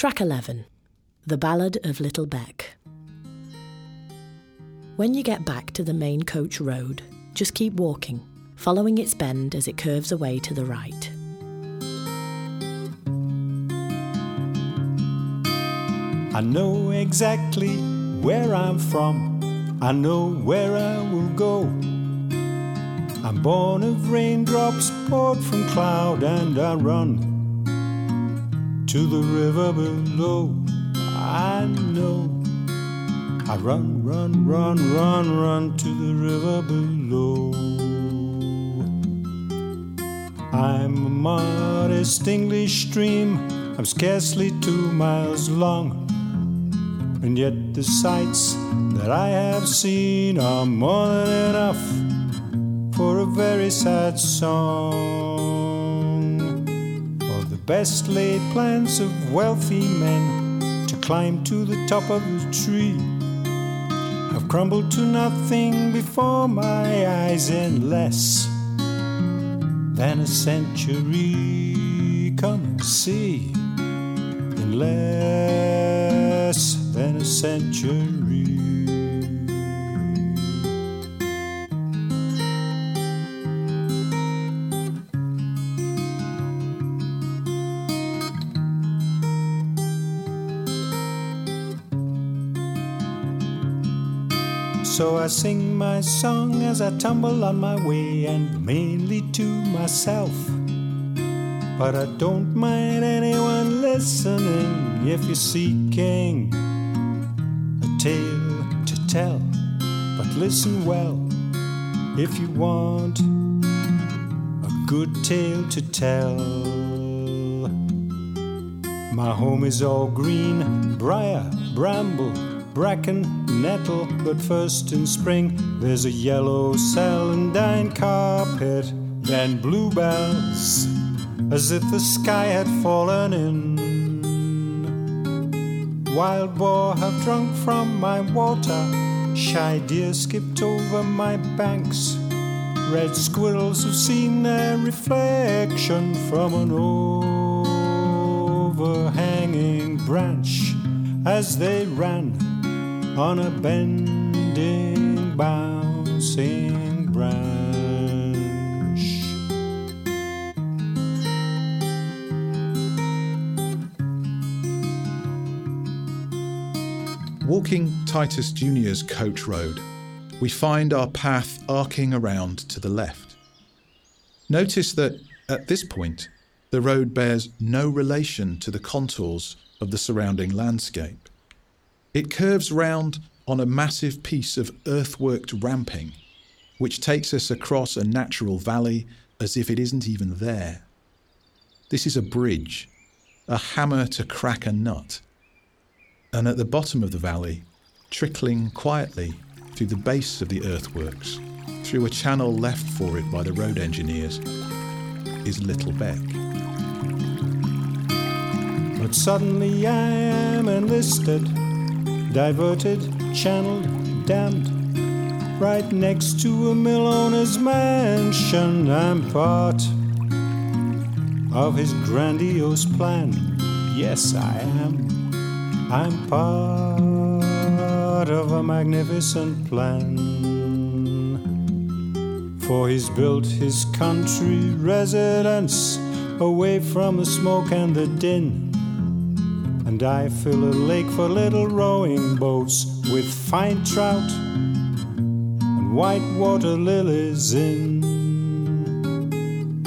Track 11 The Ballad of Little Beck. When you get back to the main coach road, just keep walking, following its bend as it curves away to the right. I know exactly where I'm from. I know where I will go. I'm born of raindrops poured from cloud, and I run to the river below. I know. I run, run, run, run, run to the river below. I'm a modest English stream. I'm scarcely two miles long. And yet the sights that I have seen are more than enough for a very sad song. Best laid plans of wealthy men to climb to the top of the tree have crumbled to nothing before my eyes in less than a century. Come and see in less than a century. So I sing my song as I tumble on my way, and mainly to myself. But I don't mind anyone listening if you're seeking a tale to tell. But listen well if you want a good tale to tell. My home is all green, briar, bramble, bracken, nettle. But first in spring, there's a yellow celandine carpet, then bluebells, as if the sky had fallen in. Wild boar have drunk from my water, shy deer skipped over my banks. Red squirrels have seen their reflection from an overhanging branch as they ran on a bending, bouncing branch. Walking Titus Junior's coach road, we find our path arcing around to the left. Notice that at this point, the road bears no relation to the contours of the surrounding landscape. It curves round on a massive piece of earthworked ramping, which takes us across a natural valley as if it isn't even there. This is a bridge, a hammer to crack a nut. And at the bottom of the valley, trickling quietly through the base of the earthworks, through a channel left for it by the road engineers, is Little Beck. But suddenly I am enlisted, diverted, channeled, dammed. Right next to a mill owner's mansion, I'm part of his grandiose plan. Yes, I am. I'm part of a magnificent plan. For he's built his country residence away from the smoke and the din. And I fill a lake for little rowing boats with fine trout and white water lilies in.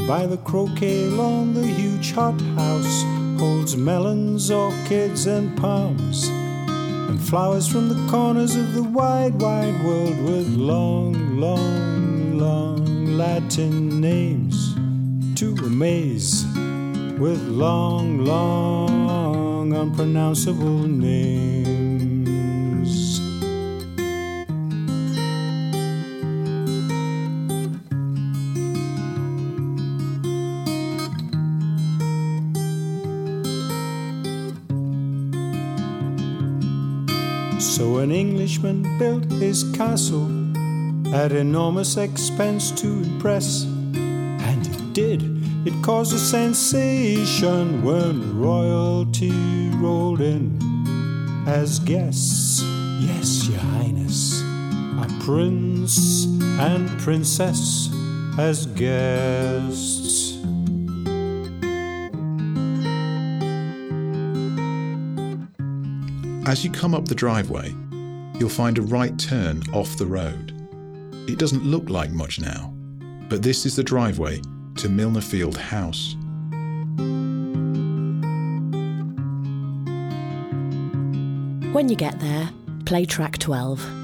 By the croquet lawn, the huge hothouse holds melons, orchids, and palms, and flowers from the corners of the wide, wide world with long, long, long Latin names to amaze with long long, long, unpronounceable names. So an Englishman built his castle at enormous expense to impress, and he did It caused a sensation when royalty rolled in as guests. Yes, Your Highness, a prince and princess as guests. As you come up the driveway, you'll find a right turn off the road. It doesn't look like much now, but this is the driveway to Milnerfield House. When you get there, play track 12.